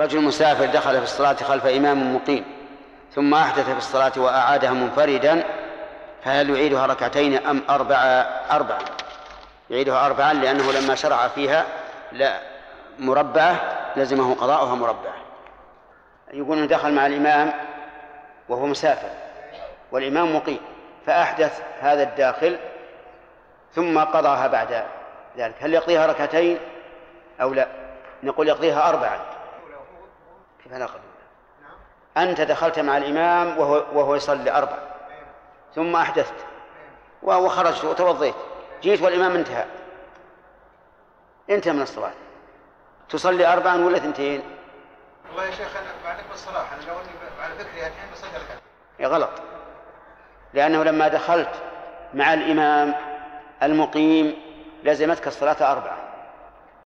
رجل مسافر دخل في الصلاة خلف إمام مقيم ثم أحدث في الصلاة وأعادها منفردا فهل يعيدها ركعتين أم أربع أربعا يعيدها أربعا لأنه لما شرع فيها لا مربعة لزمه قضاؤها مربعة يقول دخل مع الإمام وهو مسافر والإمام مقيم فأحدث هذا الداخل ثم قضاها بعد ذلك. هل يقضيها ركعتين أو لا؟ نقول يقضيها أربعا كيف نقضي أنت دخلت مع الإمام وهو, وهو يصلي أربع. ثم أحدثت. وخرجت وتوضيت. جيت والإمام انتهى. انتهى من الصلاة. تصلي أربعا ولا اثنتين؟ والله يا شيخ أنا بعدك بالصراحة أنا لو أني على فكري الحين بصلي ركعتين يا غلط. لأنه لما دخلت مع الإمام المقيم لزمتك الصلاة أربعة.